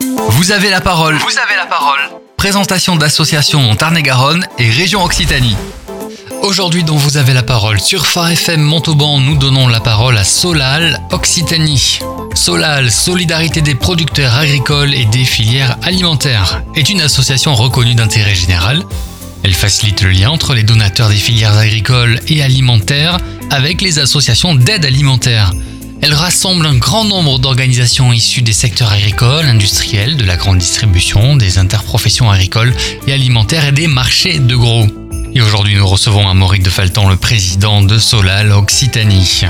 Vous avez la parole. Vous avez la parole. Présentation d'associations Tarn-et-Garonne et région Occitanie. Aujourd'hui, dont vous avez la parole, sur Phare FM Montauban, nous donnons la parole à Solal Occitanie. Solal, Solidarité des producteurs agricoles et des filières alimentaires, est une association reconnue d'intérêt général. Elle facilite le lien entre les donateurs des filières agricoles et alimentaires avec les associations d'aide alimentaire. Elle rassemble un grand nombre d'organisations issues des secteurs agricoles, industriels, de la grande distribution, des interprofessions agricoles et alimentaires et des marchés de gros. Et aujourd'hui, nous recevons Amaury de Faltan, le président de Solal Occitanie.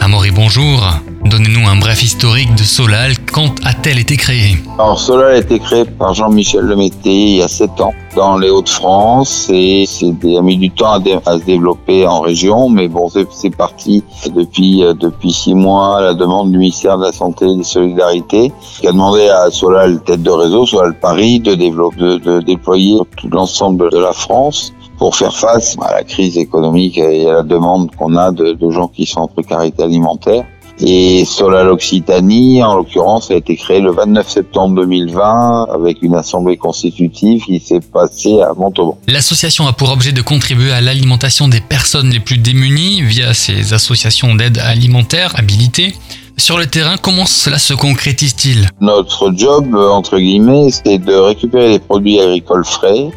Amaury, bonjour. Donnez-nous un bref historique de Solal. Quand a-t-elle été créée Alors Solal a été créée par Jean-Michel Lemété il y a 7 ans dans les Hauts-de-France et c'est a mis du temps à, se développer en région, mais bon c'est parti depuis euh, depuis six mois à la demande du ministère de la Santé et des Solidarités qui a demandé à Solal tête de réseau, Solal Paris, de développer, de, déployer tout l'ensemble de la France pour faire face à la crise économique et à la demande qu'on a de gens qui sont en précarité alimentaire. Et Solal Occitanie, en l'occurrence, a été créé le 29 septembre 2020 avec une assemblée constitutive qui s'est passée à Montauban. L'association a pour objet de contribuer à l'alimentation des personnes les plus démunies via ses associations d'aide alimentaire habilitées. Sur le terrain, comment cela se concrétise-t-il? Notre job, entre guillemets, c'est de récupérer les produits agricoles frais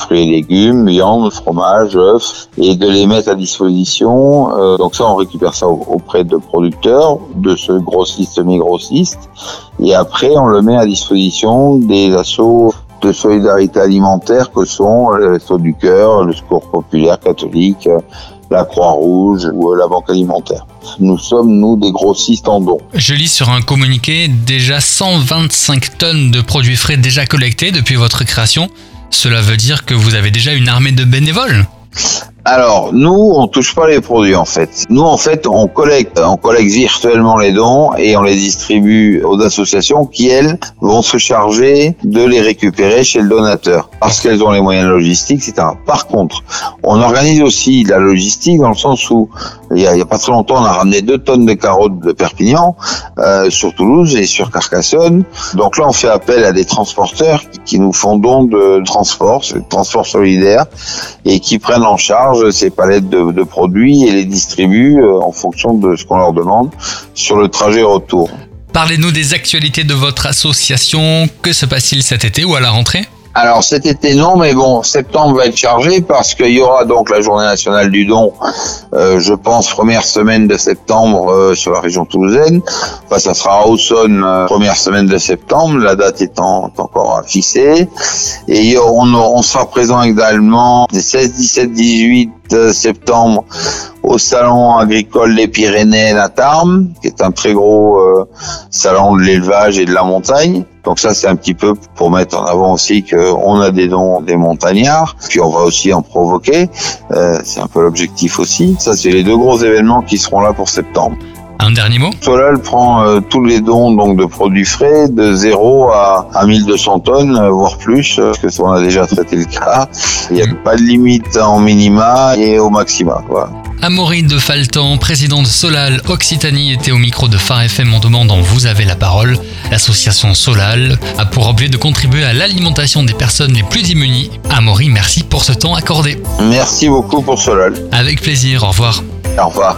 fruits et légumes, viande, fromage, œufs, et de les mettre à disposition. Euh, donc ça, on récupère ça auprès de producteurs, de ce grossiste, semi-grossiste, et après, on le met à disposition des assauts de solidarité alimentaire que sont les Restos du Cœur, le Secours Populaire Catholique, la Croix-Rouge ou la Banque Alimentaire. Nous sommes, nous, des grossistes en dons. Je lis sur un communiqué déjà 125 tonnes de produits frais déjà collectés depuis votre création. Cela veut dire que vous avez déjà une armée de bénévoles alors, nous, on touche pas les produits en fait. Nous, en fait, on collecte, on collecte virtuellement les dons et on les distribue aux associations qui, elles, vont se charger de les récupérer chez le donateur parce qu'elles ont les moyens logistiques, etc. Par contre, on organise aussi la logistique dans le sens où il y a, pas très longtemps, on a ramené deux tonnes de carottes de Perpignan euh, sur Toulouse et sur Carcassonne. Donc là, on fait appel à des transporteurs qui nous font don de transport, transport solidaire, et qui prennent en charge ces palettes de, produits et les distribuent euh, en fonction de ce qu'on leur demande sur le trajet retour. Parlez-nous des actualités de votre association. Que se passe-t-il cet été ou à la rentrée? Alors cet été non, mais bon, septembre va être chargé parce qu'il y aura donc la journée nationale du don, euh, je pense première semaine de septembre euh, sur la région toulousaine. Enfin, ça sera à Auxonne première semaine de septembre, la date étant encore fixée. Et on, on sera présent également les 16, 17, 18 septembre au salon agricole des Pyrénées à Tarme, qui est un très gros euh, salon de l'élevage et de la montagne. Donc ça, c'est un petit peu pour mettre en avant aussi qu'on a des dons des montagnards, puis on va aussi en provoquer. Euh, c'est un peu l'objectif aussi. Ça, c'est les deux gros événements qui seront là pour septembre. Un dernier mot Solal prend euh, tous les dons donc de produits frais de 0 à, à 1200 tonnes, euh, voire plus, parce que ça, on a déjà traité le cas. Il n'y a pas de limite en minima et au maxima. Voilà. Amaury de Faltan, président de Solal Occitanie, était au micro de Phare FM en demandant Vous avez la parole. L'association Solal a pour objet de contribuer à l'alimentation des personnes les plus démunies. Amaury, merci pour ce temps accordé. Merci beaucoup pour Solal. Avec plaisir, au revoir. Au revoir.